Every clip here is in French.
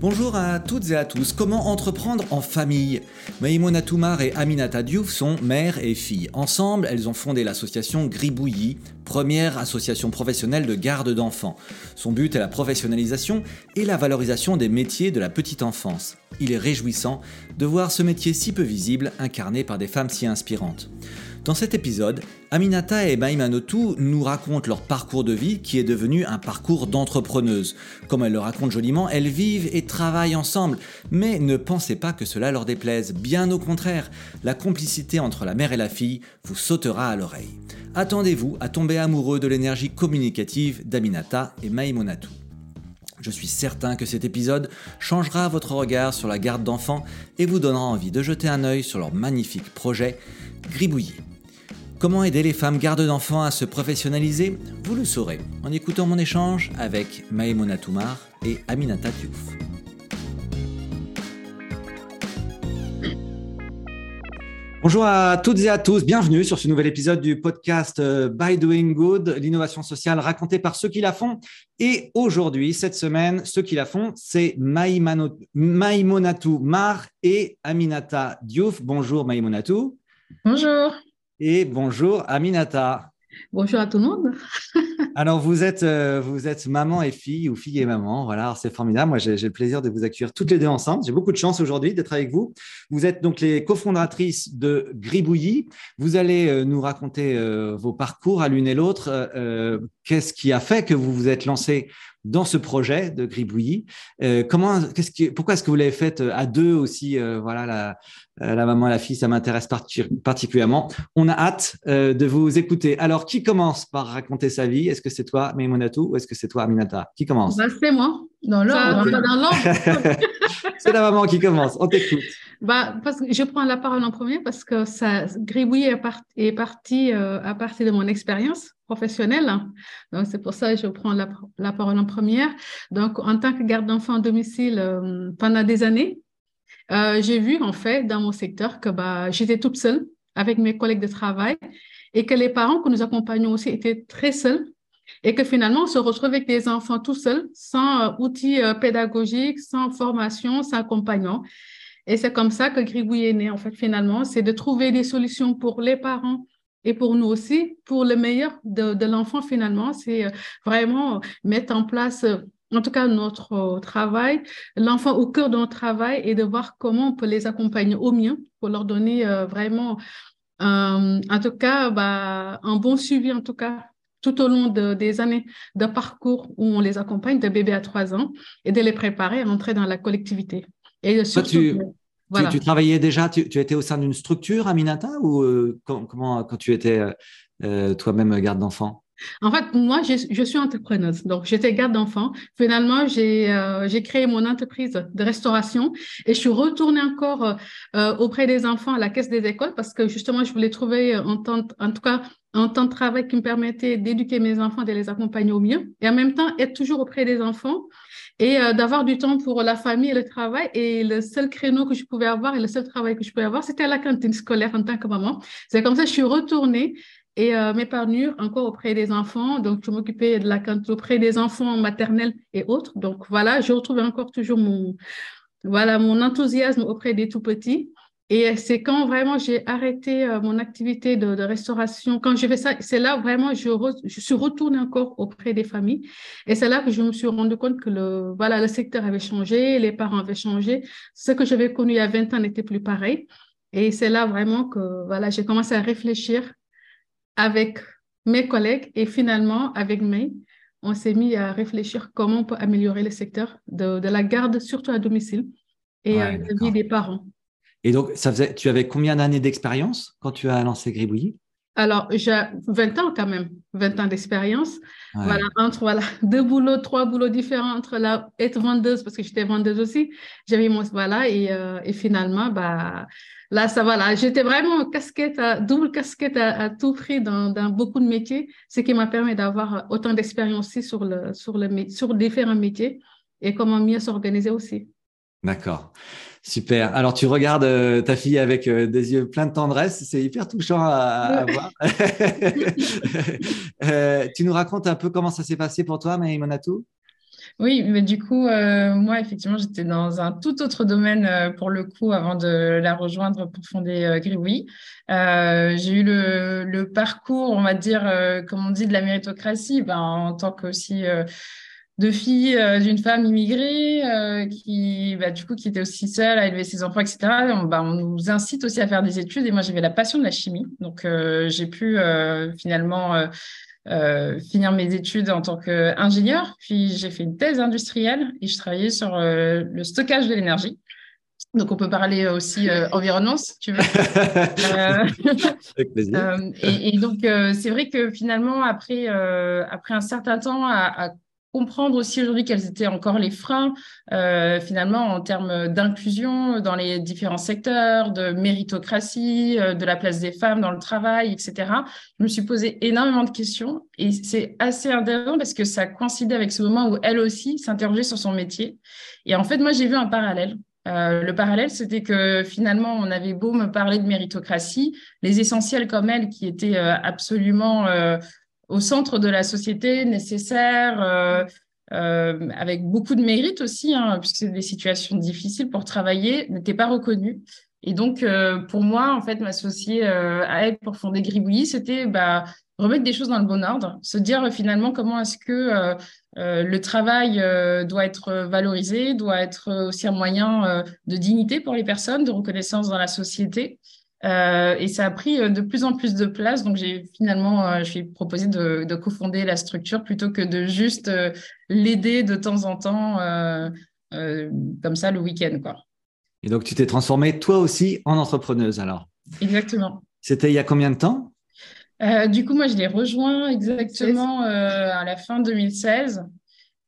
Bonjour à toutes et à tous. Comment entreprendre en famille? Maïmona Toumar et Aminata Diouf sont mère et fille. Ensemble, elles ont fondé l'association Gribouillis, première association professionnelle de garde d'enfants. Son but est la professionnalisation et la valorisation des métiers de la petite enfance. Il est réjouissant de voir ce métier si peu visible incarné par des femmes si inspirantes. Dans cet épisode, Aminata et Maïmanotou nous racontent leur parcours de vie qui est devenu un parcours d'entrepreneuse. Comme elles le racontent joliment, elles vivent et travaillent ensemble, mais ne pensez pas que cela leur déplaise. Bien au contraire, la complicité entre la mère et la fille vous sautera à l'oreille. Attendez-vous à tomber amoureux de l'énergie communicative d'Aminata et Maïmonatou. Je suis certain que cet épisode changera votre regard sur la garde d'enfants et vous donnera envie de jeter un œil sur leur magnifique projet Gribouillis. Comment aider les femmes gardes d'enfants à se professionnaliser Vous le saurez en écoutant mon échange avec Maïmona Toumar et Aminata Diouf. Bonjour à toutes et à tous, bienvenue sur ce nouvel épisode du podcast euh, By Doing Good, l'innovation sociale racontée par ceux qui la font. Et aujourd'hui, cette semaine, ceux qui la font, c'est Maïmonatou Mar et Aminata Diouf. Bonjour Maïmonatou. Bonjour. Et bonjour Aminata. Bonjour à tout le monde. Alors, vous êtes, euh, vous êtes maman et fille ou fille et maman. Voilà, c'est formidable. Moi, j'ai le plaisir de vous accueillir toutes les deux ensemble. J'ai beaucoup de chance aujourd'hui d'être avec vous. Vous êtes donc les cofondatrices de Gribouillis. Vous allez euh, nous raconter euh, vos parcours à l'une et l'autre. Qu'est-ce qui a fait que vous vous êtes lancé dans ce projet de Gribouillis? comment, qu'est-ce qui, pourquoi est-ce que vous l'avez fait à deux aussi Voilà, la, la maman et la fille, ça m'intéresse particulièrement. On a hâte de vous écouter. Alors, qui commence par raconter sa vie? Est-ce que c'est toi, Maimonatou, ou est-ce que c'est toi, Aminata? Qui commence? Bah, C'est moi, dans l'ordre. c'est la maman qui commence. On t'écoute. Bah, parce que je prends la parole en premier parce que ça, Gribouillis est, est parti à partir de mon expérience professionnelle. Donc, c'est pour ça que je prends la, la, parole en première. Donc, en tant que garde d'enfants à domicile euh, pendant des années, euh, j'ai vu en fait dans mon secteur que bah, j'étais toute seule avec mes collègues de travail et que les parents que nous accompagnons aussi étaient très seuls et que finalement on se retrouve avec des enfants tout seuls, sans euh, outils pédagogiques, sans formation, sans accompagnement. Et c'est comme ça que Gribouille est né en fait finalement, c'est de trouver des solutions pour les parents et pour nous aussi, pour le meilleur de, l'enfant finalement, c'est euh, vraiment mettre en place, euh, en tout cas notre euh, travail, l'enfant au cœur de notre travail et de voir comment on peut les accompagner au mieux pour leur donner vraiment, en tout cas, bah, un bon suivi en tout cas tout au long de, des années de parcours où on les accompagne de bébé à trois ans et de les préparer à entrer dans la collectivité. Et surtout, tu, travaillais déjà, tu, étais au sein d'une structure, Aminata, ou euh, comment, quand tu étais euh, euh, toi-même garde d'enfant? En fait, moi, je, suis entrepreneuse. Donc, j'étais garde d'enfant. Finalement, j'ai créé mon entreprise de restauration et je suis retournée encore auprès des enfants à la caisse des écoles parce que justement, je voulais trouver en, en tout cas un temps de travail qui me permettait d'éduquer mes enfants, de les accompagner au mieux et en même temps être toujours auprès des enfants et euh, d'avoir du temps pour la famille et le travail. Et le seul créneau que je pouvais avoir et le seul travail que je pouvais avoir, c'était à la cantine scolaire en tant que maman. C'est comme ça que je suis retournée et euh, m'épanouir encore auprès des enfants. Donc, je m'occupais de la cantine auprès des enfants maternels et autres. Donc, voilà, je retrouve encore toujours mon, voilà, mon enthousiasme auprès des tout petits. Et c'est quand vraiment j'ai arrêté euh, mon activité de, restauration, quand j'ai fait ça, c'est là vraiment je, je suis retournée encore auprès des familles. Et c'est là que je me suis rendu compte que le, voilà, le secteur avait changé, les parents avaient changé. Ce que j'avais connu il y a 20 ans n'était plus pareil. Et c'est là vraiment que voilà, j'ai commencé à réfléchir avec mes collègues et finalement avec May, on s'est mis à réfléchir comment on peut améliorer le secteur de, de la garde, surtout à domicile, et à la vie des parents. Et donc, ça faisait, tu avais combien d'années d'expérience quand tu as lancé Gribouillis? Alors, j'ai 20 ans quand même, 20 ans d'expérience. Voilà, entre voilà, deux boulots, trois boulots différents, entre la, être vendeuse, parce que j'étais vendeuse aussi. J'avais mon, voilà, et, euh, et, finalement, bah, là, ça va, là, j'étais vraiment casquette, à, double casquette à, tout prix dans, dans, beaucoup de métiers, ce qui m'a permis d'avoir autant d'expérience aussi sur, le, sur, le, sur différents métiers et comment mieux s'organiser aussi. D'accord. Super. Alors, tu regardes euh, ta fille avec euh, des yeux pleins de tendresse. C'est hyper touchant à, voir. Euh, tu nous racontes un peu comment ça s'est passé pour toi, Maïmonatou oui, mais du coup, moi, effectivement, j'étais dans un tout autre domaine pour le coup avant de la rejoindre pour fonder euh, j'ai eu le, parcours, on va dire, comme on dit, de la méritocratie, ben, en tant qu'aussi de filles euh, d'une femme immigrée euh, qui, bah, du coup, qui était aussi seule à élever ses enfants, etc. On, bah, on nous incite aussi à faire des études. Et moi, j'avais la passion de la chimie. Donc, euh, j'ai pu finalement finir mes études en tant qu'ingénieur. Puis, j'ai fait une thèse industrielle et je travaillais sur le stockage de l'énergie. Donc, on peut parler aussi environnement, si tu veux. Avec plaisir. et, et, donc, c'est vrai que finalement, après, après un certain temps à, à comprendre aussi aujourd'hui quels étaient encore les freins euh, finalement en termes d'inclusion dans les différents secteurs, de méritocratie, euh, de la place des femmes dans le travail, etc. Je me suis posé énormément de questions et c'est assez intéressant parce que ça coïncidait avec ce moment où elle aussi s'interrogeait sur son métier. Et en fait, moi, j'ai vu un parallèle. Euh, le parallèle, c'était que finalement, on avait beau me parler de méritocratie, les essentiels comme elle, qui étaient absolument au centre de la société, nécessaire, euh, euh, avec beaucoup de mérite aussi, hein, puisque c'est des situations difficiles pour travailler, n'étaient pas reconnues. Et donc, euh, pour moi, en fait, m'associer à elle pour fonder Gribouillis, c'était bah, remettre des choses dans le bon ordre, se dire finalement comment est-ce que le travail doit être valorisé, doit être aussi un moyen de dignité pour les personnes, de reconnaissance dans la société. Euh, et ça a pris euh, de plus en plus de place. Donc, j'ai finalement, euh, je suis proposé de, de cofonder la structure plutôt que de juste l'aider de temps en temps, comme ça, le week-end. Quoi. Et donc, tu t'es transformée toi aussi en entrepreneuse alors? Exactement. C'était il y a combien de temps? Du coup, moi, je l'ai rejoint exactement à la fin 2016.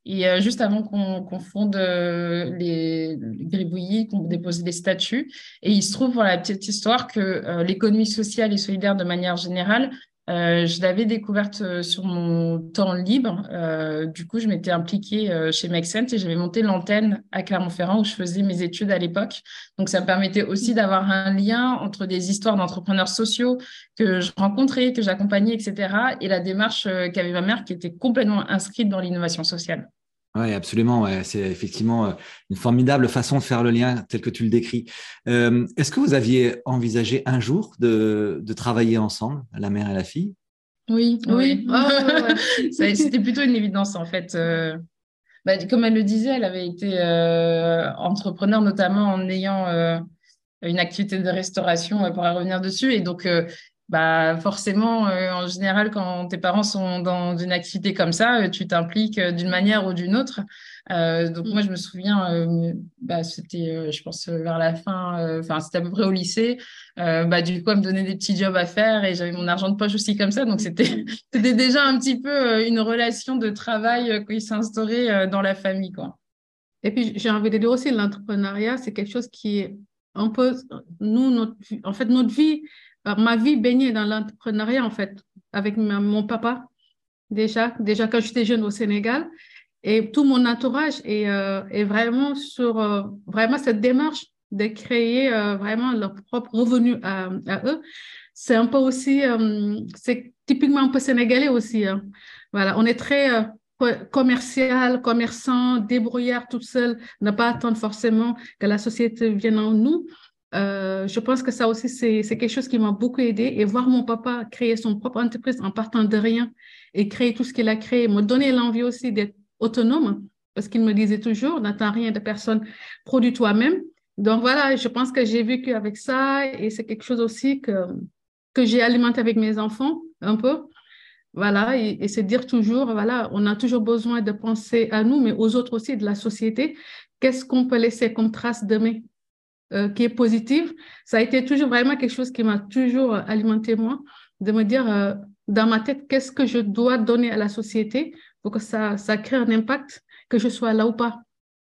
Et euh, juste avant qu'on fonde euh, les, gribouillis, qu'on dépose les statuts, et il se trouve pour la petite histoire que euh, l'économie sociale et solidaire de manière générale euh, je l'avais découverte euh, sur mon temps libre. Euh, du coup, je m'étais impliquée chez Make et j'avais monté l'antenne à Clermont-Ferrand où je faisais mes études à l'époque. Donc, ça me permettait aussi d'avoir un lien entre des histoires d'entrepreneurs sociaux que je rencontrais, que j'accompagnais, etc. et la démarche qu'avait ma mère qui était complètement inscrite dans l'innovation sociale. Oui, absolument. C'est effectivement euh, une formidable façon de faire le lien tel que tu le décris. Euh, est-ce que vous aviez envisagé un jour de, travailler ensemble, la mère et la fille? Oui, oui. C'était plutôt une évidence en fait. Euh, bah, comme elle le disait, elle avait été entrepreneur notamment en ayant une activité de restauration, elle pourra revenir dessus. Et donc, bah forcément, euh, en général, quand tes parents sont dans une activité comme ça, euh, tu t'impliques euh, d'une manière ou d'une autre. donc moi, je me souviens, bah, c'était, je pense, vers la fin, enfin, c'était à peu près au lycée. bah, du coup, elle me donnait des petits jobs à faire et j'avais mon argent de poche aussi comme ça. Donc c'était, c'était déjà un petit peu une relation de travail qui s'est instaurée dans la famille, quoi. Et puis, j'ai envie de dire aussi, l'entrepreneuriat, c'est quelque chose qui est un peu, nous, notre, en fait, notre vie, ma vie baignée dans l'entrepreneuriat, en fait, avec mon papa, déjà, déjà quand j'étais jeune au Sénégal. Et tout mon entourage est, euh, vraiment sur euh, vraiment cette démarche de créer euh, vraiment leur propre revenu à, eux. C'est un peu aussi, c'est typiquement un peu sénégalais aussi. Hein. Voilà, on est très commercial, commerçant, débrouillard toute seule, ne pas attendre forcément que la société vienne en nous. Euh, je pense que ça aussi, c'est quelque chose qui m'a beaucoup aidé. Et voir mon papa créer son propre entreprise en partant de rien et créer tout ce qu'il a créé, me donner l'envie aussi d'être autonome, parce qu'il me disait toujours, n'attends rien de personne, produis toi-même. Donc voilà, je pense que j'ai vécu avec ça et c'est quelque chose aussi que, que j'ai alimenté avec mes enfants un peu. Voilà, et, et c'est dire toujours, voilà, on a toujours besoin de penser à nous, mais aux autres aussi, de la société. Qu'est-ce qu'on peut laisser comme trace demain? Euh, qui est positive, ça a été toujours vraiment quelque chose qui m'a toujours alimenté moi, de me dire euh, dans ma tête qu'est-ce que je dois donner à la société pour que ça, ça crée un impact, que je sois là ou pas.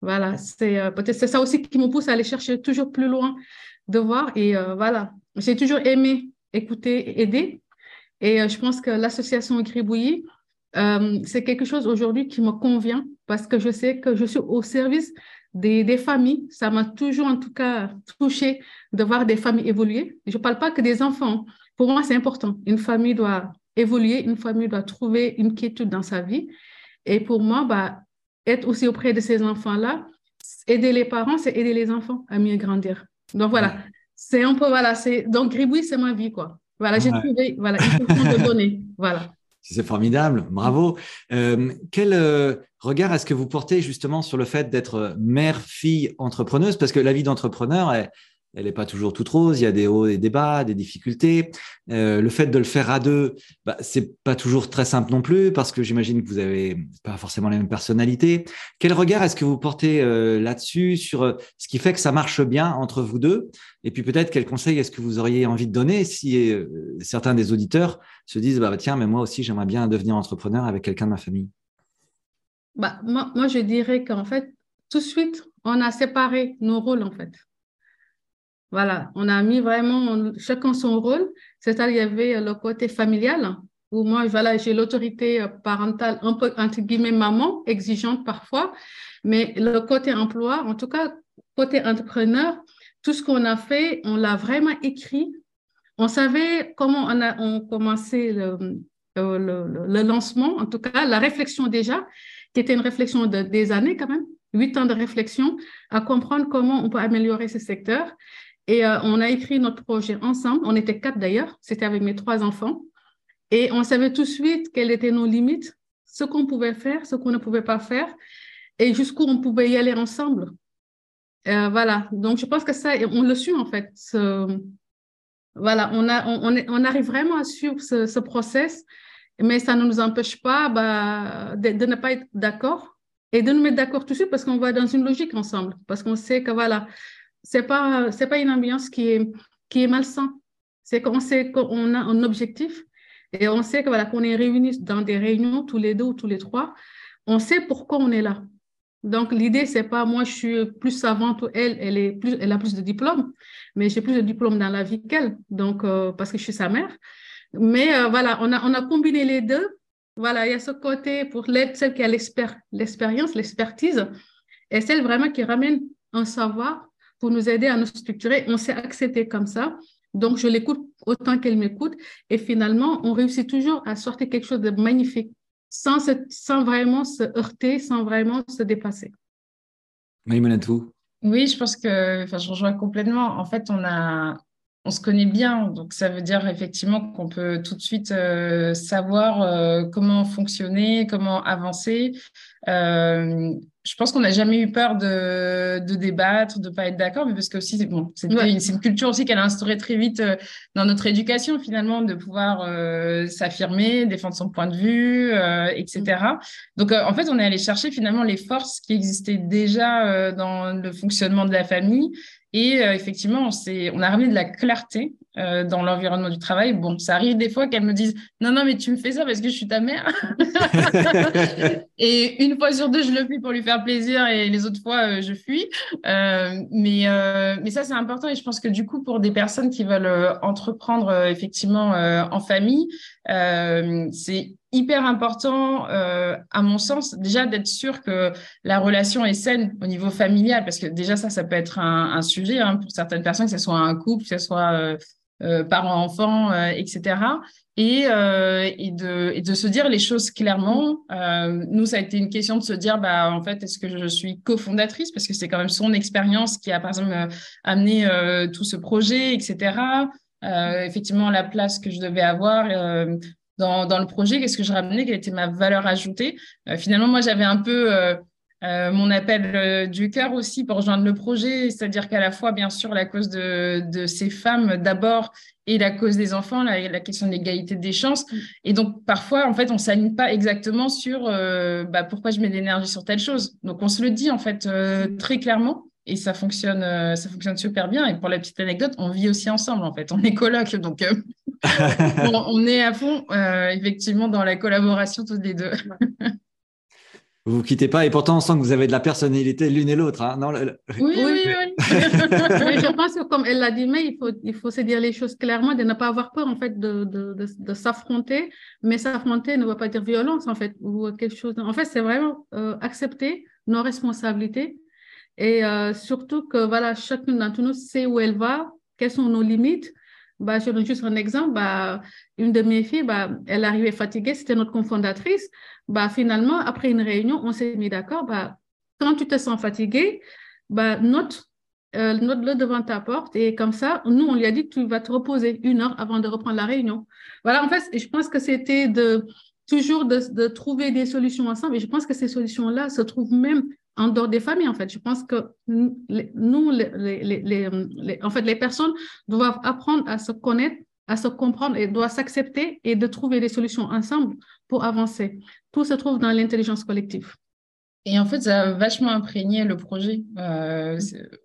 Voilà, c'est euh, peut-être c'est ça aussi qui me pousse à aller chercher toujours plus loin, de voir. Et voilà, j'ai toujours aimé écouter, aider. Et je pense que l'association Gribouillis, c'est quelque chose aujourd'hui qui me convient parce que je sais que je suis au service des, familles. Ça m'a toujours, en tout cas, touché de voir des familles évoluer. Je ne parle pas que des enfants. Pour moi, c'est important. Une famille doit évoluer, une famille doit trouver une quiétude dans sa vie. Et pour moi, bah, être aussi auprès de ces enfants-là, aider les parents, c'est aider les enfants à mieux grandir. Donc voilà, c'est un peu, voilà, c'est, donc Gribouille, c'est ma vie, quoi. Voilà, j'ai trouvé, voilà, une façon de donner, voilà. C'est formidable, bravo. Euh, quel euh, regard est-ce que vous portez justement sur le fait d'être mère, fille, entrepreneuse? Parce que la vie d'entrepreneur, elle n'est pas toujours toute rose, il y a des hauts et des bas, des difficultés. Euh, le fait de le faire à deux, bah, c'est pas toujours très simple non plus, parce que j'imagine que vous avez pas forcément les mêmes personnalités. Quel regard est-ce que vous portez euh, là-dessus, sur euh, ce qui fait que ça marche bien entre vous deux? Et puis peut-être quel conseil est-ce que vous auriez envie de donner si certains des auditeurs se disent, bah, tiens, mais moi aussi j'aimerais bien devenir entrepreneur avec quelqu'un de ma famille? Bah, moi, moi, je dirais qu'en fait, tout de suite, on a séparé nos rôles, en fait. Voilà, on a mis vraiment chacun son rôle. C'est-à-dire, il y avait le côté familial, où moi, voilà, j'ai l'autorité parentale, un peu, entre guillemets, maman, exigeante parfois. Mais le côté emploi, en tout cas, côté entrepreneur, tout ce qu'on a fait, on l'a vraiment écrit. On savait comment on a commencé le, le, le, lancement, en tout cas, la réflexion déjà, qui était une réflexion de, des années quand même, huit ans de réflexion, à comprendre comment on peut améliorer ce secteur. Et euh, on a écrit notre projet ensemble. On était quatre d'ailleurs. C'était avec mes trois enfants. Et on savait tout de suite quelles étaient nos limites, ce qu'on pouvait faire, ce qu'on ne pouvait pas faire, et jusqu'où on pouvait y aller ensemble. Euh, voilà. Donc, je pense que ça, on le suit en fait. Voilà, on, a, on, arrive vraiment à suivre ce, ce, process, mais ça ne nous empêche pas bah, de, de, ne pas être d'accord et de nous mettre d'accord tout de suite parce qu'on va dans une logique ensemble, parce qu'on sait que voilà, c'est pas c'est pas une ambiance qui est qui est malsain. C'est qu'on sait qu'on a un objectif et on sait que voilà qu'on est réunis dans des réunions tous les deux ou tous les trois. On sait pourquoi on est là. Donc l'idée c'est pas moi je suis plus savante ou elle elle est plus elle a plus de diplômes, mais j'ai plus de diplômes dans la vie qu'elle. Donc euh, parce que je suis sa mère. Mais euh, voilà on a on a combiné les deux. Voilà il y a ce côté pour celle qui a l'expérience l'expertise et celle vraiment qui ramène un savoir pour nous aider à nous structurer. On s'est accepté comme ça. Donc, je l'écoute autant qu'elle m'écoute. Et finalement, on réussit toujours à sortir quelque chose de magnifique sans, sans vraiment se heurter, sans vraiment se dépasser. tout Oui, je pense que enfin, je rejoins complètement. En fait, on, a, on se connaît bien. Donc, ça veut dire effectivement qu'on peut tout de suite euh, savoir euh, comment fonctionner, comment avancer. Euh, je pense qu'on n'a jamais eu peur de, de débattre, de pas être d'accord, mais parce que aussi, bon, c'est une, culture aussi qu'elle a instaurée très vite euh, dans notre éducation, finalement, de pouvoir euh, s'affirmer, défendre son point de vue, euh, etc. Mm. Donc, en fait, on est allé chercher finalement les forces qui existaient déjà dans le fonctionnement de la famille et euh, effectivement, on, on a ramené de la clarté euh, dans l'environnement du travail. Bon, ça arrive des fois qu'elles me disent Non, non, mais tu me fais ça parce que je suis ta mère. et une fois sur deux, je le fais pour lui faire plaisir et les autres fois, euh, je fuis. mais, mais ça, c'est important. Et je pense que du coup, pour des personnes qui veulent entreprendre effectivement en famille, c'est hyper important, euh, à mon sens, déjà d'être sûr que la relation est saine au niveau familial, parce que déjà ça, ça peut être un, sujet hein, pour certaines personnes, que ce soit un couple, que ce soit euh, euh parents-enfants, euh, etc. Et, et, de, se dire les choses clairement. nous, ça a été une question de se dire, bah, en fait, est-ce que je suis cofondatrice, parce que c'est quand même son expérience qui a, par exemple, amené tout ce projet, etc. effectivement, la place que je devais avoir, dans, le projet, qu'est-ce que je ramenais, quelle était ma valeur ajoutée. Euh, finalement, moi, j'avais un peu euh, euh, mon appel du cœur aussi pour rejoindre le projet, c'est-à-dire qu'à la fois, bien sûr, la cause de, ces femmes d'abord et la cause des enfants, la, question de l'égalité des chances. Et donc, parfois, en fait, on ne s'aligne pas exactement sur bah, pourquoi je mets de l'énergie sur telle chose. Donc, on se le dit, en fait, très clairement et ça fonctionne, ça fonctionne super bien. Et pour la petite anecdote, on vit aussi ensemble en fait. On est coloc, donc on, est à fond, euh, effectivement, dans la collaboration tous les deux. vous vous quittez pas et pourtant on sent que vous avez de la personnalité l'une et l'autre. Hein. Oui, oui, oui. je pense que comme elle l'a dit, mais il faut, il faut se dire les choses clairement, de ne pas avoir peur en fait de, de, de, s'affronter. Mais s'affronter ne veut pas dire violence en fait ou quelque chose. En fait, c'est vraiment euh, accepter nos responsabilités Et surtout que voilà, chacune d'entre nous sait où elle va, quelles sont nos limites. Bah, je donne juste un exemple. Bah, une de mes filles, bah, elle arrivait fatiguée, c'était notre cofondatrice. Bah, finalement, après une réunion, on s'est mis d'accord. Bah, quand tu te sens fatiguée, bah, euh, note-le devant ta porte. Et comme ça, nous, on lui a dit que tu vas te reposer une heure avant de reprendre la réunion. Voilà, en fait, je pense que c'était de toujours de, trouver des solutions ensemble. Et je pense que ces solutions-là se trouvent même en dehors des familles, en fait. Je pense que nous, les, en fait, les personnes doivent apprendre à se connaître, à se comprendre et doivent s'accepter et de trouver des solutions ensemble pour avancer. Tout se trouve dans l'intelligence collective. Et en fait, ça a vachement imprégné le projet. Euh,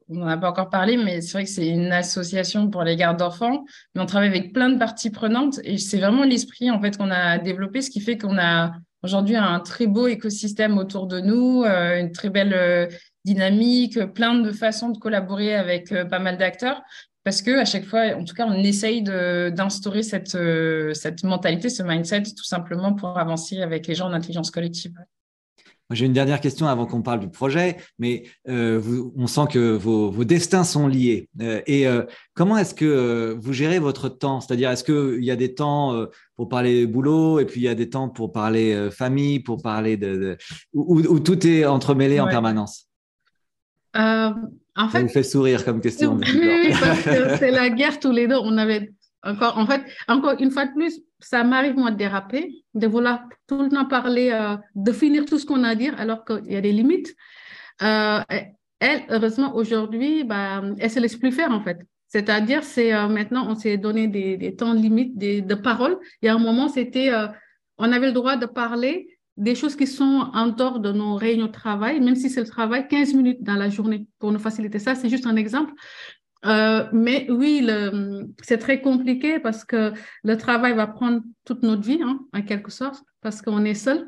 on n'en a pas encore parlé, mais c'est vrai que c'est une association pour les gardes d'enfants. Mais on travaille avec plein de parties prenantes et c'est vraiment l'esprit en fait qu'on a développé, ce qui fait qu'on a aujourd'hui un très beau écosystème autour de nous, euh, une très belle euh, dynamique, plein de façons de collaborer avec pas mal d'acteurs. Parce que à chaque fois, en tout cas, on essaye d'instaurer cette, cette mentalité, ce mindset, tout simplement pour avancer avec les gens en intelligence collective. J'ai une dernière question avant qu'on parle du projet, mais euh, on sent que vos, destins sont liés. Euh, et euh, comment est-ce que vous gérez votre temps? C'est-à-dire, est-ce qu'il y a des temps pour parler boulot et puis il y a des temps pour parler famille, pour parler de, où, tout est entremêlé en permanence? En fait, Ça vous fait sourire comme question. Oui, parce que c'est la guerre tous les deux. On avait encore, en fait, encore une fois de plus, ça m'arrive moi de déraper, de vouloir tout le temps parler, euh, de finir tout ce qu'on a à dire alors qu'il y a des limites. Euh, elle, heureusement, aujourd'hui, bah, elle se laisse plus faire en fait. C'est-à-dire, c'est euh, maintenant, on s'est donné des, temps limites de parole. Il y a un moment, c'était, on avait le droit de parler des choses qui sont en dehors de nos réunions de travail, même si c'est le travail, 15 minutes dans la journée pour nous faciliter ça. C'est juste un exemple. Euh, mais oui, c'est très compliqué parce que le travail va prendre toute notre vie, hein, en quelque sorte, parce qu'on est seul,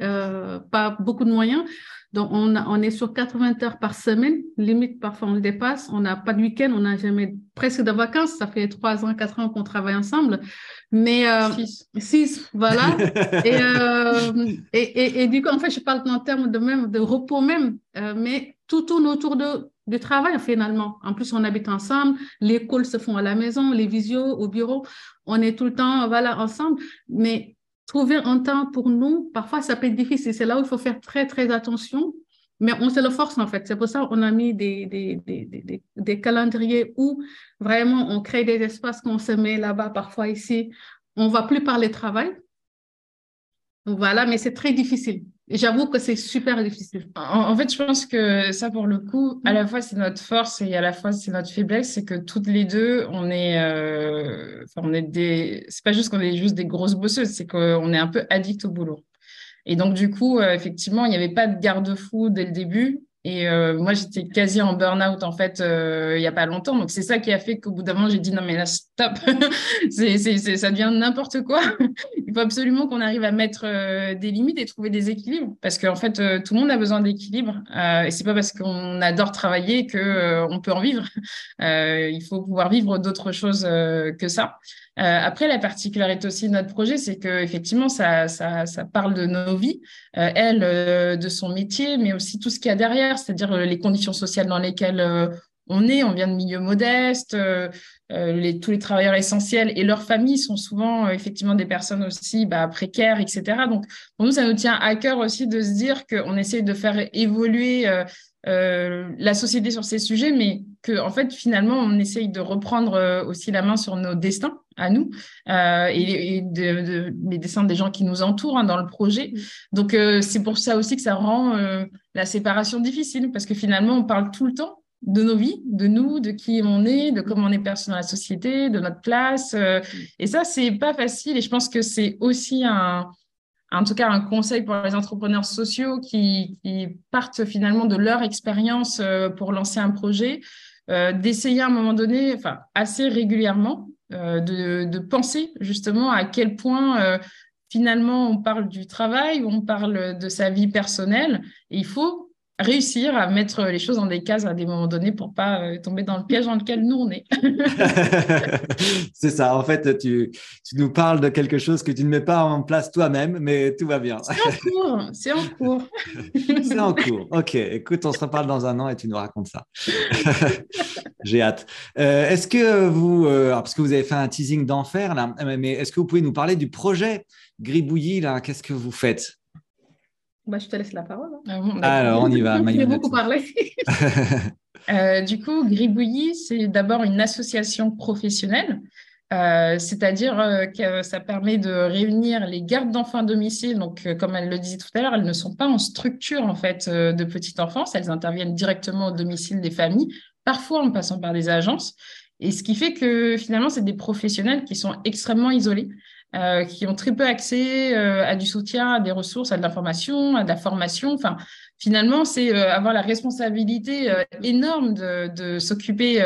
euh, pas beaucoup de moyens. Donc, on, on est sur 80 heures par semaine, limite parfois on le dépasse. On n'a pas de week-end, on n'a jamais presque de vacances. Ça fait trois ans, quatre ans qu'on travaille ensemble. Mais euh, six. voilà. et, et, et, et, du coup, en fait, je parle en termes de même de repos même, mais tout tourne autour de du travail finalement. En plus, on habite ensemble, les calls se font à la maison, les visios au bureau, on est tout le temps voilà, ensemble. Mais trouver un temps pour nous, parfois, ça peut être difficile. C'est là où il faut faire très, très attention. Mais on se le force en fait. C'est pour ça qu'on a mis des, des, des, des, calendriers où vraiment on crée des espaces qu'on se met là-bas, parfois ici. On ne va plus parler travail. Voilà, mais c'est très difficile. J'avoue que c'est super difficile. En, fait, je pense que ça, pour le coup, à la fois, c'est notre force et à la fois, c'est notre faiblesse. C'est que toutes les deux, on est, euh, on est des, c'est pas juste qu'on est juste des grosses bosseuses, c'est qu'on est un peu addict au boulot. Et donc, du coup, euh, effectivement, il n'y avait pas de garde-fou dès le début. Et euh, moi, j'étais quasi en burn-out, en fait, euh, il n'y a pas longtemps. Donc, c'est ça qui a fait qu'au bout d'un moment, j'ai dit non, mais là, stop, c'est, c'est, ça devient n'importe quoi. il faut absolument qu'on arrive à mettre euh, des limites et trouver des équilibres. Parce qu'en fait, tout le monde a besoin d'équilibre. et c'est pas parce qu'on adore travailler qu'on on peut en vivre. il faut pouvoir vivre d'autres choses que ça. Euh, après, la particularité aussi de notre projet, c'est que effectivement, ça, ça, ça, parle de nos vies, euh, elle, euh, de son métier, mais aussi tout ce qu'il y a derrière, c'est-à-dire les conditions sociales dans lesquelles on est. On vient de milieux modestes, les, tous les travailleurs essentiels et leurs familles sont souvent effectivement des personnes aussi bah, précaires, etc. Donc, pour nous, ça nous tient à cœur aussi de se dire qu'on essaie de faire évoluer euh, la société sur ces sujets, mais que en fait finalement on essaye de reprendre euh, aussi la main sur nos destins à nous euh, et, de, les destins des gens qui nous entourent hein, dans le projet. Donc c'est pour ça aussi que ça rend la séparation difficile parce que finalement on parle tout le temps de nos vies, de nous, de qui on est, de comment on est perçu dans la société, de notre place. et ça, c'est pas facile. Et je pense que c'est aussi un, en tout cas un conseil pour les entrepreneurs sociaux qui, partent finalement de leur expérience euh, pour lancer un projet, euh, d'essayer à un moment donné, enfin assez régulièrement, euh, de, penser justement à quel point finalement on parle du travail, on parle de sa vie personnelle, et il faut réussir à mettre les choses dans des cases à des moments donnés pour pas euh, tomber dans le piège dans lequel nous on est. c'est ça. En fait, tu, tu, nous parles de quelque chose que tu ne mets pas en place toi-même, mais tout va bien. C'est en cours. C'est en cours. c'est en cours. Ok. Écoute, on se reparle dans un an et tu nous racontes ça. J'ai hâte. Euh, est-ce que vous, euh, parce que vous avez fait un teasing d'enfer là, mais est-ce que vous pouvez nous parler du projet Gribouillis là? Qu'est-ce que vous faites? Bah, je te laisse la parole. Hein. Ah Alors, on y va. J'ai beaucoup parlé. euh, du coup, Gribouillis, c'est d'abord une association professionnelle, euh, c'est-à-dire euh, que ça permet de réunir les gardes d'enfants à domicile. Donc, euh, comme elle le disait tout à l'heure, elles ne sont pas en structure en fait de petite enfance. Elles interviennent directement au domicile des familles, parfois en passant par des agences. Et ce qui fait que finalement, c'est des professionnels qui sont extrêmement isolés. Euh, qui ont très peu accès euh, à du soutien, à des ressources, à de l'information, à de la formation. Enfin, finalement, c'est euh, avoir la responsabilité énorme de, de s'occuper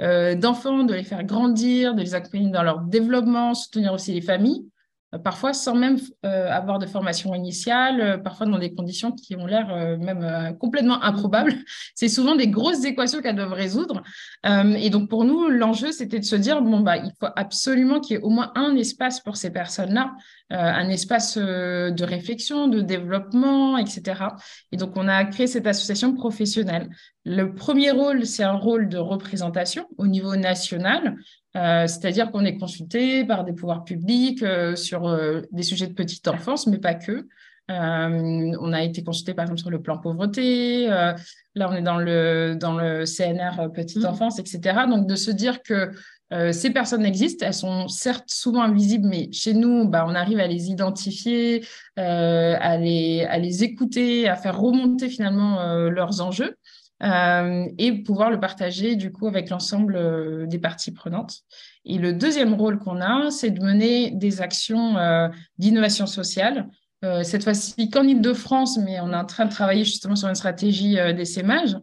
d'enfants, de les faire grandir, de les accompagner dans leur développement, soutenir aussi les familles. Euh, parfois sans même euh, avoir de formation initiale, euh, parfois dans des conditions qui ont l'air même complètement improbables. C'est souvent des grosses équations qu'elles doivent résoudre. et donc pour nous, l'enjeu, c'était de se dire, bon, bah, il faut absolument qu'il y ait au moins un espace pour ces personnes-là, un espace de réflexion, de développement, etc. Et donc on a créé cette association professionnelle. Le premier rôle, c'est un rôle de représentation au niveau national. Euh, c'est-à-dire qu'on est consulté par des pouvoirs publics euh, sur euh, des sujets de petite enfance, mais pas que. on a été consulté par exemple sur le plan pauvreté. là, on est dans le, dans le CNR petite mmh. enfance, etc. Donc, de se dire que ces personnes existent, elles sont certes souvent invisibles, mais chez nous, bah, on arrive à les identifier, à, les, à les écouter, à faire remonter finalement leurs enjeux. Euh, et pouvoir le partager du coup avec l'ensemble euh, des parties prenantes. Et le deuxième rôle qu'on a, c'est de mener des actions euh, d'innovation sociale. cette fois-ci qu'en Ile-de-France, mais on est en train de travailler justement sur une stratégie d'essaimage.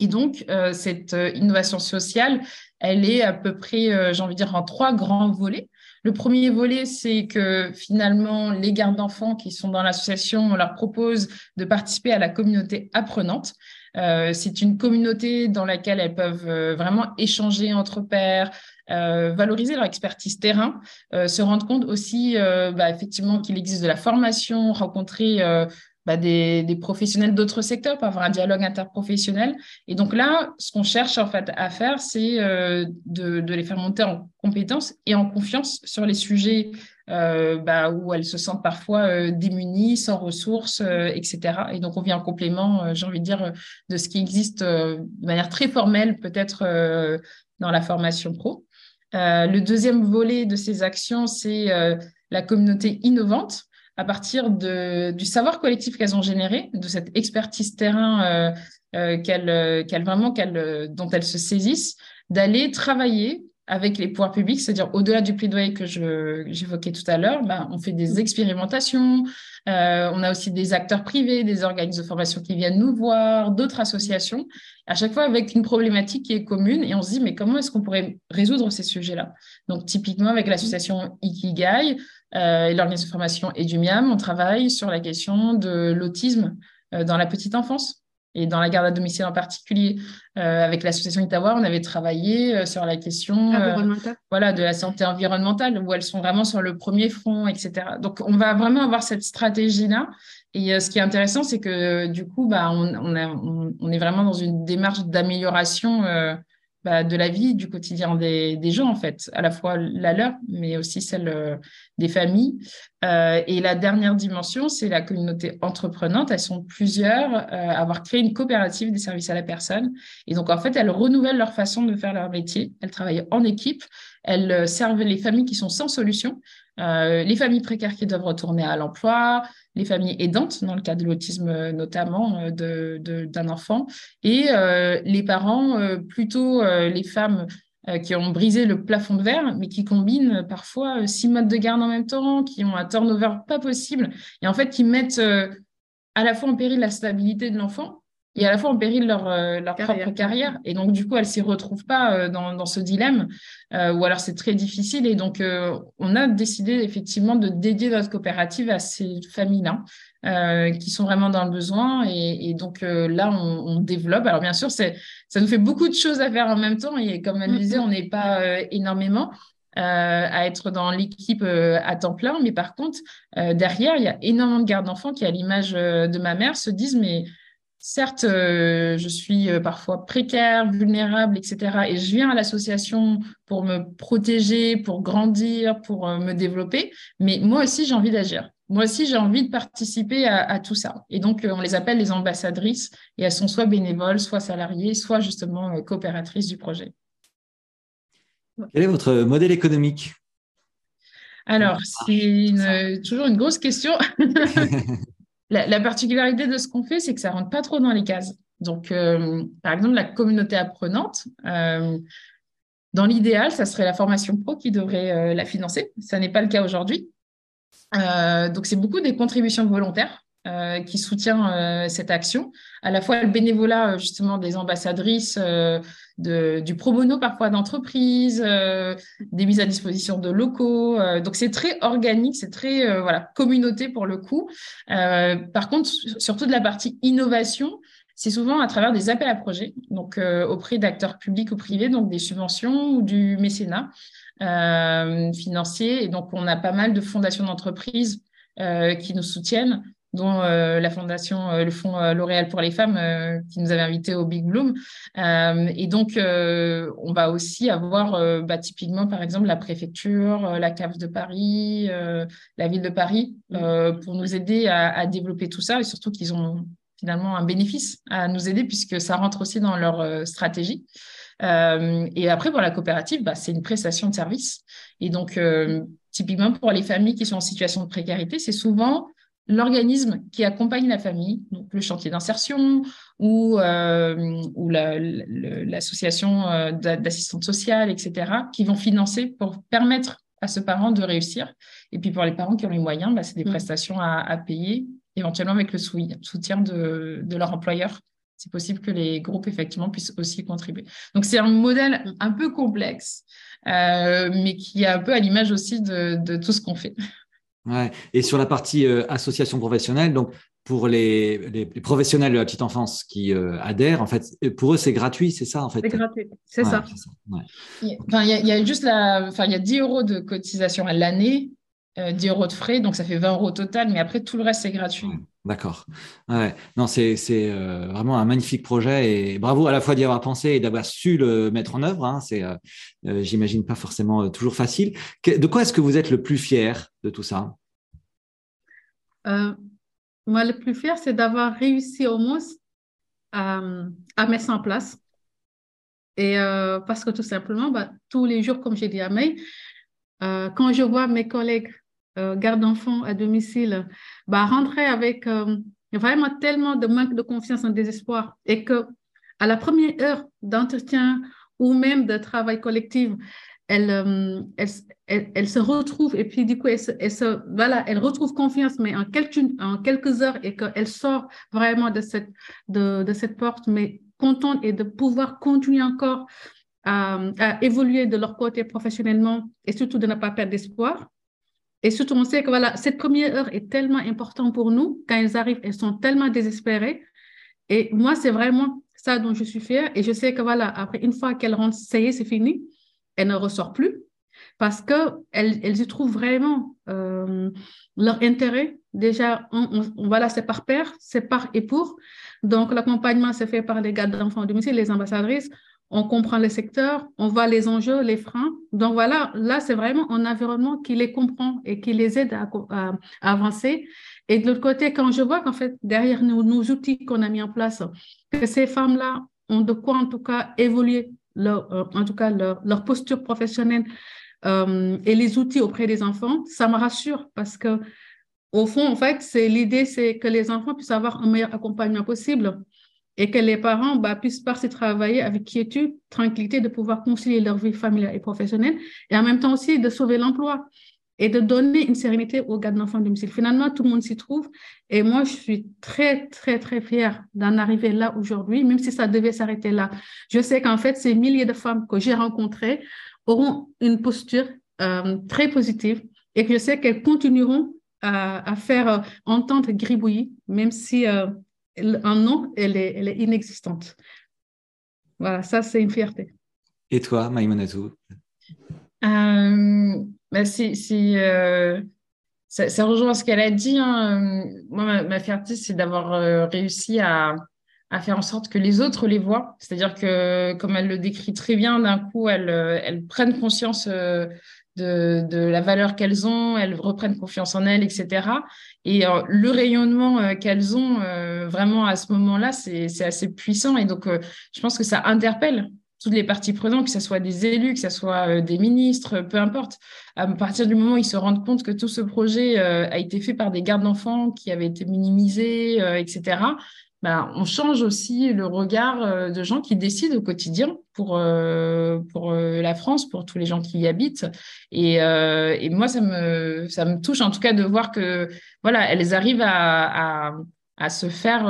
Et donc, cette innovation sociale, elle est à peu près, j'ai envie de dire, en trois grands volets. Le premier volet, c'est que finalement, les gardes d'enfants qui sont dans l'association, on leur propose de participer à la communauté apprenante. Euh, c'est une communauté dans laquelle elles peuvent euh, vraiment échanger entre pairs, euh, valoriser leur expertise terrain, se rendre compte aussi bah, effectivement qu'il existe de la formation, rencontrer bah, des, professionnels d'autres secteurs pour avoir un dialogue interprofessionnel. Et donc là, ce qu'on cherche en fait à faire, c'est de, de, les faire monter en compétences et en confiance sur les sujets euh, bah, où elles se sentent parfois euh, démunies, sans ressources, euh, etc. Et donc, on vient en complément, j'ai envie de dire, de ce qui existe de manière très formelle, peut-être dans la formation pro. le deuxième volet de ces actions, c'est la communauté innovante à partir du savoir collectif qu'elles ont généré, de cette expertise terrain qu'elles, vraiment dont elles se saisissent, d'aller travailler avec les pouvoirs publics, c'est-à-dire au-delà du plaidoyer que j'évoquais tout à l'heure, ben, on fait des mmh. expérimentations, euh, on a aussi des acteurs privés, des organismes de formation qui viennent nous voir, d'autres associations, à chaque fois avec une problématique qui est commune, et on se dit, mais comment est-ce qu'on pourrait résoudre ces sujets-là? Donc, typiquement, avec l'association Ikigai euh, et l'organisme de formation Edumiam, on travaille sur la question de l'autisme euh, dans la petite enfance et dans la garde à domicile en particulier. Euh, avec l'association Itawa, on avait travaillé euh, sur la question euh, voilà, de la santé environnementale, où elles sont vraiment sur le premier front, etc. Donc, on va vraiment avoir cette stratégie-là. Et ce qui est intéressant, c'est que du coup, bah, on, on, on, est vraiment dans une démarche d'amélioration bah, de la vie, du quotidien des, gens, en fait, à la fois la leur, mais aussi celle euh, des familles. Euh, et la dernière dimension, c'est la communauté entreprenante. Elles sont plusieurs euh, à avoir créé une coopérative des services à la personne. Et donc, en fait, elles renouvellent leur façon de faire leur métier. Elles travaillent en équipe. Elles servent les familles qui sont sans solution. Euh, les familles précaires qui doivent retourner à l'emploi, les familles aidantes, dans le cas de l'autisme euh, notamment euh, d'un enfant, et les parents, plutôt les femmes qui ont brisé le plafond de verre, mais qui combinent parfois six modes de garde en même temps, qui ont un turnover pas possible, et en fait qui mettent à la fois en péril la stabilité de l'enfant, et à la fois en péril leur, leur propre carrière. Et donc, du coup, elles ne s'y retrouvent pas dans, dans, ce dilemme, ou alors c'est très difficile. Et donc, on a décidé effectivement de dédier notre coopérative à ces familles-là. qui sont vraiment dans le besoin. Et, et donc là, on, on, développe. Alors bien sûr, ça nous fait beaucoup de choses à faire en même temps. Et comme elle disait, on n'est pas énormément. Euh, à être dans l'équipe euh, à temps plein. Mais par contre, euh, derrière, il y a énormément de gardes d'enfants qui, à l'image de ma mère, se disent, mais certes, je suis parfois précaire, vulnérable, etc. Et je viens à l'association pour me protéger, pour grandir, pour me développer. Mais moi aussi, j'ai envie d'agir. Moi aussi, j'ai envie de participer à, à, tout ça. Et donc, on les appelle les ambassadrices et elles sont soit bénévoles, soit salariées, soit justement coopératrices du projet. Quel est votre modèle économique? Alors, c'est toujours une grosse question. la, particularité de ce qu'on fait, c'est que ça rentre pas trop dans les cases. Donc, euh, par exemple, la communauté apprenante, euh, dans l'idéal, ça serait la formation pro qui devrait euh, la financer. Ça n'est pas le cas aujourd'hui. donc, c'est beaucoup des contributions volontaires euh, qui soutient euh, cette action, à la fois le bénévolat euh, justement des ambassadrices, du pro bono parfois d'entreprises, des mises à disposition de locaux. donc c'est très organique, c'est très voilà communauté pour le coup. par contre, surtout de la partie innovation, c'est souvent à travers des appels à projets, donc auprès d'acteurs publics ou privés, donc des subventions ou du mécénat financier. Et donc on a pas mal de fondations d'entreprises qui nous soutiennent dont euh, la fondation, euh, le fonds euh, L'Oréal pour les femmes, qui nous avait invités au Big Bloom. et donc, on va aussi avoir bah, typiquement, par exemple, la préfecture, la CAF de Paris, la ville de Paris, mmh. pour nous aider à, développer tout ça, et surtout qu'ils ont finalement un bénéfice à nous aider, puisque ça rentre aussi dans leur stratégie. et après, pour la coopérative, bah, c'est une prestation de service. Et donc, typiquement pour les familles qui sont en situation de précarité, c'est souvent l'organisme qui accompagne la famille, donc le chantier d'insertion ou, euh, ou l'association euh, d'assistance sociale, etc., qui vont financer pour permettre à ce parent de réussir. Et puis pour les parents qui ont les moyens, bah, c'est des mmh. prestations à, payer, éventuellement avec le soutien de, de leur employeur. C'est possible que les groupes, effectivement, puissent aussi contribuer. Donc, c'est un modèle mmh. un peu complexe, euh, mais qui est un peu à l'image aussi de, de tout ce qu'on fait. Ouais. Et sur la partie euh, association professionnelle, donc pour les, les, professionnels de la petite enfance qui euh, adhèrent, en fait, pour eux, c'est gratuit, c'est ça, en fait? C'est gratuit, c'est ça. Il, y a, il y, a juste la, enfin, il y a 10 euros de cotisation à l'année, 10 euh, euros de frais, donc ça fait 20 euros total, mais après, tout le reste, c'est gratuit. D'accord. Ouais. Non, c'est euh, vraiment un magnifique projet et bravo à la fois d'y avoir pensé et d'avoir su le mettre en œuvre. Hein. C'est, euh, euh, j'imagine, pas forcément toujours facile. de quoi est-ce que vous êtes le plus fier de tout ça? Moi, le plus fier, c'est d'avoir réussi au moins à, mettre ça en place. Et parce que tout simplement, bah, tous les jours, comme j'ai dit à May, quand je vois mes collègues garde d'enfants à domicile, bah, rentrer avec euh, vraiment tellement de manque de confiance, en désespoir, et que à la première heure d'entretien ou même de travail collectif, elle, euh, elle, elle, se retrouve et puis du coup, elle, se, voilà, elle retrouve confiance, mais en quelques, en quelques heures et qu'elle sort vraiment de cette, de, de, cette porte, mais contente et de pouvoir continuer encore à, à, évoluer de leur côté professionnellement et surtout de ne pas perdre d'espoir. Et surtout, on sait que voilà, cette première heure est tellement importante pour nous. Quand elles arrivent, elles sont tellement désespérées. Et moi, c'est vraiment ça dont je suis fière. Et je sais que voilà, après, une fois qu'elles rentrent, ça c'est fini. Elles ne ressortent plus parce qu'elles elles y trouvent vraiment euh, leur intérêt. Déjà, on, voilà, c'est par pair, c'est par et pour. Donc, l'accompagnement se fait par les gardes d'enfants domicile, les ambassadrices on comprend le secteur, on voit les enjeux, les freins. Donc voilà, là, c'est vraiment un environnement qui les comprend et qui les aide à, avancer. Et de l'autre côté, quand je vois qu'en fait, derrière nos, nos outils qu'on a mis en place, que ces femmes-là ont de quoi en tout cas évoluer, leur, euh, posture professionnelle euh, et les outils auprès des enfants, ça me rassure parce que au fond, en fait, c'est l'idée, c'est que les enfants puissent avoir un meilleur accompagnement possible et que les parents bah, puissent partir travailler avec quiétude, tranquillité, de pouvoir concilier leur vie familiale et professionnelle, et en même temps aussi de sauver l'emploi. et de donner une sérénité aux gardes d'enfants domicile. Finalement, tout le monde s'y trouve. Et moi, je suis très, très, très fière d'en arriver là aujourd'hui, même si ça devait s'arrêter là. Je sais qu'en fait, ces milliers de femmes que j'ai rencontrées auront une posture euh, très positive et que je sais qu'elles continueront à, faire euh, entendre gribouillis, même si euh, un nom, elle est, elle est inexistante. Voilà, ça, c'est une fierté. Et toi, Maïmonatou? Euh, bah c'est, euh, ça, ça, rejoint ce qu'elle a dit. Hein. Moi, ma, fierté, c'est d'avoir euh, réussi à, à, faire en sorte que les autres les voient. C'est-à-dire que, comme elle le décrit très bien, d'un coup, elles, elles prennent conscience de, la valeur qu'elles ont, elles reprennent confiance en elles, etc. Et le rayonnement qu'elles ont vraiment à ce moment-là, c'est, assez puissant. Et donc, je pense que ça interpelle toutes les parties prenantes, que ce soit des élus, que ce soit euh, des ministres, peu importe. À partir du moment où ils se rendent compte que tout ce projet euh, a été fait par des gardes d'enfants qui avaient été minimisés, euh, etc., bah, on change aussi le regard de gens qui décident au quotidien pour, pour la France, pour tous les gens qui y habitent. Et, moi, ça me, ça me touche en tout cas de voir que voilà, elles arrivent à, à, se faire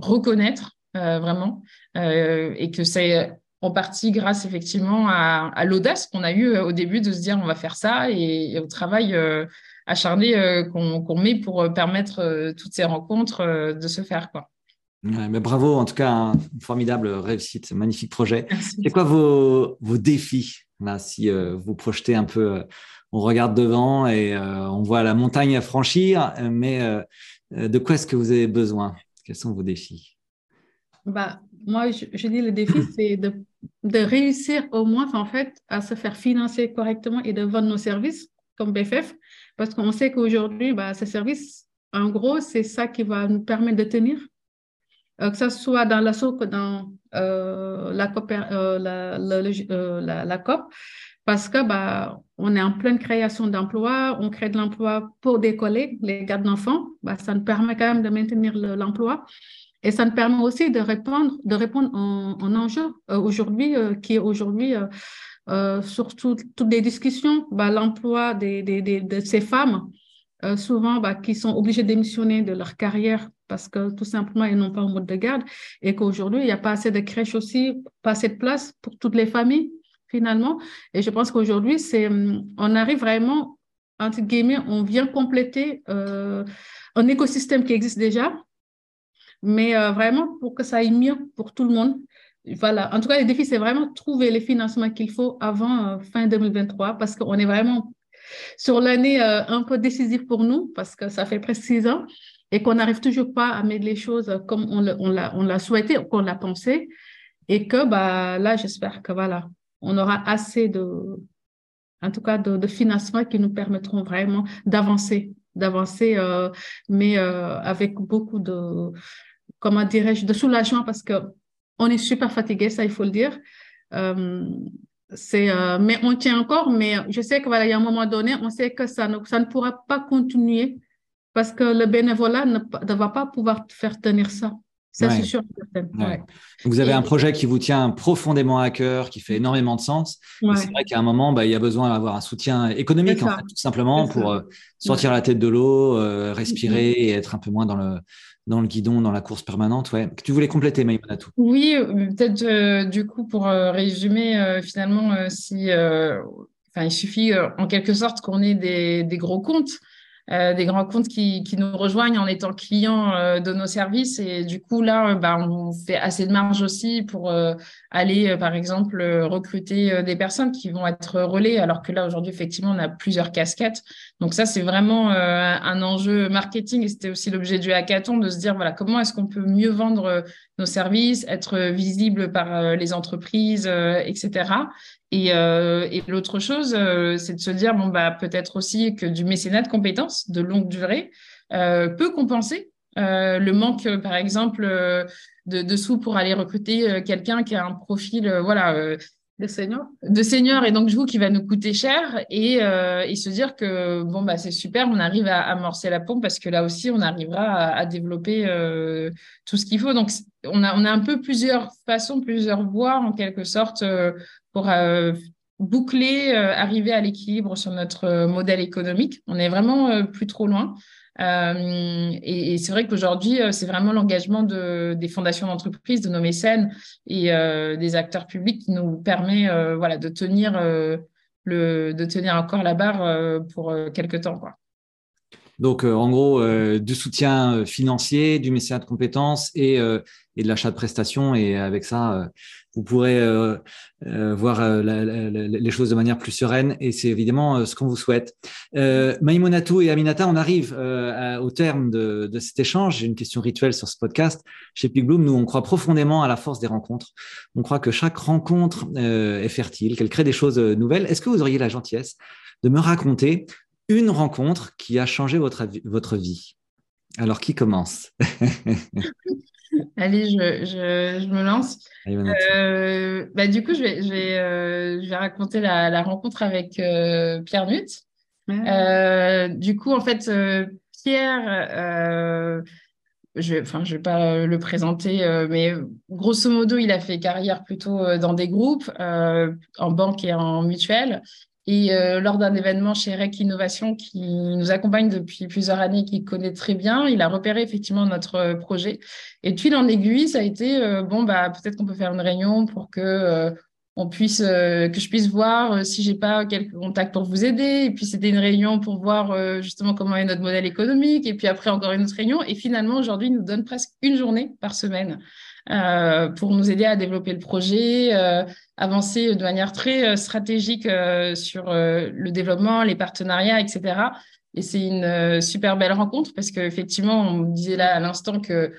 reconnaître vraiment et que c'est en partie grâce effectivement à, l'audace qu'on a eue euh, au début de se dire on va faire ça et, au travail euh, acharné euh, qu'on met pour permettre toutes ces rencontres de se faire. Quoi. Mais bravo, en tout cas, une formidable réussite, magnifique projet. C'est quoi vos, vos, défis là, si vous projetez un peu, on regarde devant et on voit la montagne à franchir, mais de quoi est-ce que vous avez besoin? Quels sont vos défis? Bah, moi, je, dis le défi, c'est de, de, réussir au moins, en fait, à se faire financer correctement et de vendre nos services comme BFF, parce qu'on sait qu'aujourd'hui, bah, ces services, en gros, c'est ça qui va nous permettre de tenir, euh, que ce soit dans l'assaut que dans euh, la, COP, euh, la, la, la, COP, parce que bah, on est en pleine création d'emplois, on crée de l'emploi pour des collègues, les gardes d'enfants, bah, ça nous permet quand même de maintenir l'emploi. Et ça nous permet aussi de répondre, de répondre en, en enjeu euh, aujourd'hui, euh, qui est aujourd'hui, euh, surtout toutes les discussions, bah, l'emploi de ces femmes, souvent bah, qui sont obligées de démissionner de leur carrière parce que tout simplement, elles n'ont pas un mode de garde et qu'aujourd'hui, il n'y a pas assez de crèches aussi, pas assez de place pour toutes les familles, finalement. Et je pense qu'aujourd'hui, c'est, on arrive vraiment, entre guillemets, on vient compléter un écosystème qui existe déjà, mais euh, vraiment pour que ça aille mieux pour tout le monde. Voilà. En tout cas, le défi, c'est vraiment trouver les financements qu'il faut avant euh, fin 2023 parce qu'on est vraiment sur l'année euh, un peu décisive pour nous parce que ça fait presque six ans et qu'on n'arrive toujours pas à mettre les choses comme on l'a on souhaité, qu'on l'a pensé. Et que bah, là, j'espère que voilà, on aura assez de, en tout cas, de, de financements qui nous permettront vraiment d'avancer, d'avancer, mais avec beaucoup de, comment dirais-je, de soulagement parce que on est super fatigué, ça il faut le dire. Euh, c'est, euh, mais on tient encore, mais je sais qu'il voilà, y a un moment donné, on sait que ça ne, ça ne pourra pas continuer parce que le bénévolat ne, ne va pas pouvoir faire tenir ça. Ça, c'est sûr. Vous avez un projet qui vous tient profondément à cœur, qui fait énormément de sens. C'est vrai qu'à un moment, bah, il y a besoin d'avoir un soutien économique, en fait, tout simplement, pour euh, sortir la tête de l'eau, respirer et être un peu moins dans le, dans le guidon, dans la course permanente. Ouais. Tu voulais compléter, Maïmonatou Oui, euh, peut-être euh, du coup pour euh, résumer, finalement, si, il suffit en quelque sorte qu'on ait des, des gros comptes euh, des grands comptes qui, qui, nous rejoignent en étant clients euh, de nos services. Et du coup, là, euh, bah, on fait assez de marge aussi pour aller, par exemple, recruter des personnes qui vont être relais, alors que là, aujourd'hui, effectivement, on a plusieurs casquettes. Donc ça, c'est vraiment un enjeu marketing et c'était aussi l'objet du hackathon de se dire, voilà, comment est-ce qu'on peut mieux vendre services, être visible par les entreprises, etc. Et, euh, et l'autre chose, euh, c'est de se dire, bon, bah, peut-être aussi que du mécénat de compétences de longue durée euh, peut compenser euh, le manque, par exemple, de, de, sous pour aller recruter quelqu'un qui a un profil, voilà, de senior. De senior et donc du coup qui va nous coûter cher et, et se dire que bon bah c'est super, on arrive à amorcer la pompe parce que là aussi on arrivera à, développer tout ce qu'il faut. Donc on a on a un peu plusieurs façons, plusieurs voies en quelque sorte pour euh, boucler, arriver à l'équilibre sur notre modèle économique. On est vraiment plus trop loin. Euh, et, c'est vrai qu'aujourd'hui, euh, c'est vraiment l'engagement de, des fondations d'entreprise, de nos mécènes et euh, des acteurs publics qui nous permet voilà, de, tenir, le, de tenir encore la barre pour quelques temps. Quoi. Donc, en gros, du soutien financier, du mécénat de compétences et, et de l'achat de prestations. Et avec ça, vous pourrez euh, euh, voir euh, les choses de manière plus sereine et c'est évidemment ce qu'on vous souhaite. Euh, Maïmonatou et Aminata, on arrive au terme de, cet échange. J'ai une question rituelle sur ce podcast. Chez Bloom, nous, on croit profondément à la force des rencontres. On croit que chaque rencontre est fertile, qu'elle crée des choses nouvelles. Est-ce que vous auriez la gentillesse de me raconter une rencontre qui a changé votre, votre vie alors, qui commence? Allez, je, me lance. Euh, bah, du coup, je vais, je vais, euh, je vais raconter la, rencontre avec euh, Pierre Nutt. du coup, en fait, Pierre, je ne enfin, je vais pas le présenter, mais grosso modo, il a fait carrière plutôt dans des groupes, en banque et en mutuelle. Et euh, lors d'un événement chez REC Innovation qui nous accompagne depuis plusieurs années, qui connaît très bien, il a repéré effectivement notre euh, projet. Et puis, en aiguille, ça a été euh, bon, bah, peut-être qu'on peut faire une réunion pour que puisse que je puisse voir si j'ai pas quelques contacts pour vous aider. Et puis c'était une réunion pour voir justement comment est notre modèle économique. Et puis après encore une autre réunion. Et finalement aujourd'hui, il nous donne presque une journée par semaine euh, pour nous aider à développer le projet, euh, avancer de manière très euh, stratégique sur le développement, les partenariats, etc. Et c'est une super belle rencontre parce qu'effectivement, on disait là à l'instant que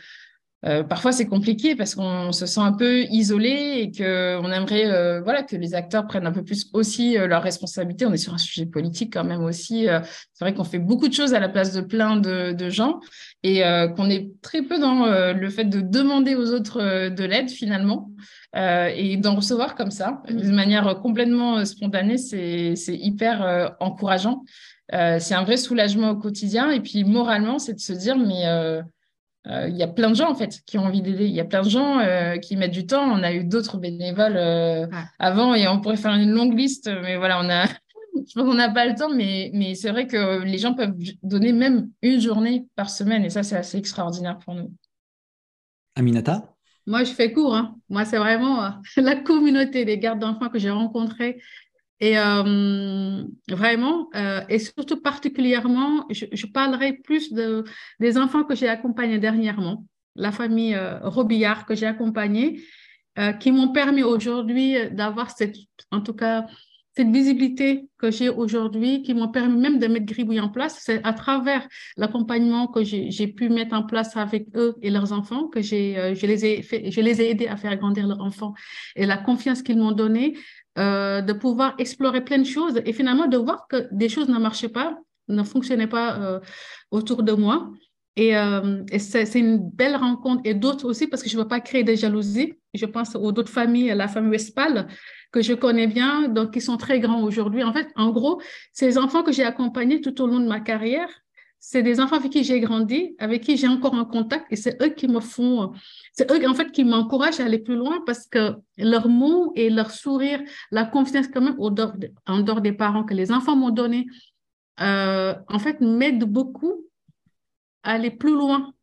euh, parfois, c'est compliqué parce qu'on se sent un peu isolé et qu'on aimerait euh, voilà, que les acteurs prennent un peu plus aussi euh, leurs responsabilités. On est sur un sujet politique quand même aussi. c'est vrai qu'on fait beaucoup de choses à la place de plein de, de gens et qu'on est très peu dans le fait de demander aux autres de l'aide finalement. et d'en recevoir comme ça, de manière complètement spontanée, c'est hyper encourageant. c'est un vrai soulagement au quotidien. Et puis moralement, c'est de se dire, mais euh, il y a plein de gens en fait qui ont envie d'aider. Il y a plein de gens euh, qui mettent du temps. On a eu d'autres bénévoles euh, avant et on pourrait faire une longue liste, mais voilà, on a. Je pense qu'on n'a pas le temps, mais, mais c'est vrai que les gens peuvent donner même une journée par semaine et ça, c'est assez extraordinaire pour nous. Aminata? Moi, je fais court. Hein. Moi, c'est vraiment la communauté des gardes d'enfants que j'ai rencontrés et euh, vraiment, euh, et surtout particulièrement, je, parlerai plus de, des enfants que j'ai accompagnés dernièrement, la famille euh, Robillard que j'ai accompagnée, qui m'ont permis aujourd'hui d'avoir cette, en tout cas, cette visibilité que j'ai aujourd'hui, qui m'ont permis même de mettre Gribouille en place. C'est à travers l'accompagnement que j'ai pu mettre en place avec eux et leurs enfants que j'ai, je les ai je les ai aidés à faire grandir leurs enfants et la confiance qu'ils m'ont donnée euh, de pouvoir explorer plein de choses et finalement de voir que des choses ne marchaient pas, ne fonctionnaient pas euh, autour de moi. Et, euh, c'est une belle rencontre et d'autres aussi parce que je ne veux pas créer des jalousies. Je pense aux d'autres familles, la famille Westphal que je connais bien, donc qui sont très grands aujourd'hui. En fait, en gros, ces enfants que j'ai accompagnés tout au long de ma carrière, c'est des enfants avec qui j'ai grandi, avec qui j'ai encore un contact, et c'est eux qui me font, c'est eux en fait qui m'encouragent à aller plus loin parce que leurs mots et leur sourire, la confiance quand même en dehors des parents que les enfants m'ont donné, euh, en fait m'aident beaucoup à aller plus loin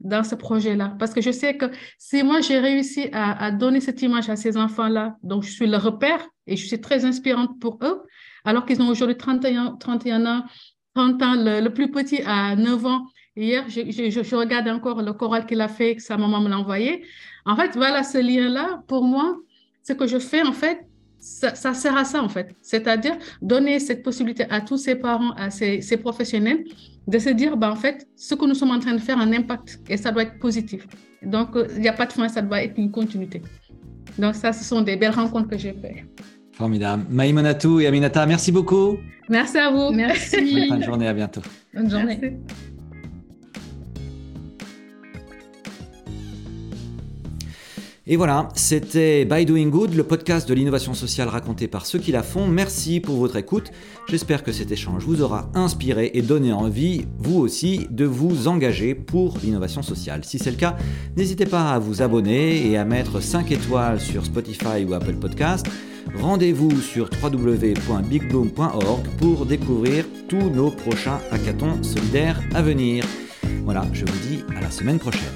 dans ce projet-là. Parce que je sais que si moi j'ai réussi à, donner cette image à ces enfants-là, donc je suis le repère et je suis très inspirante pour eux, alors qu'ils ont aujourd'hui 31, 31 ans, 30 ans, le, plus petit a 9 ans. Hier, je, regarde encore le choral qu'il a fait, que sa maman me l'a envoyé. En fait, voilà, ce lien-là, pour moi, ce que je fais, en fait, ça, sert à ça, en fait. C'est-à-dire donner cette possibilité à tous ces parents, à ces, ces, professionnels, de se dire, bah, en fait, ce que nous sommes en train de faire a un impact et ça doit être positif. Donc, il n'y a pas de fin, ça doit être une continuité. Donc, ça, ce sont des belles rencontres que j'ai faites. Formidable. Maïmonatou et Aminata, merci beaucoup. Merci à vous. Merci. Bonne journée, à bientôt. Bonne journée. Et voilà, c'était By Doing Good, le podcast de l'innovation sociale raconté par ceux qui la font. Merci pour votre écoute. J'espère que cet échange vous aura inspiré et donné envie, vous aussi, de vous engager pour l'innovation sociale. Si c'est le cas, n'hésitez pas à vous abonner et à mettre 5 étoiles sur Spotify ou Apple Podcast. Rendez-vous sur www.bigbloom.org pour découvrir tous nos prochains hackathons solidaires à venir. Voilà, je vous dis à la semaine prochaine.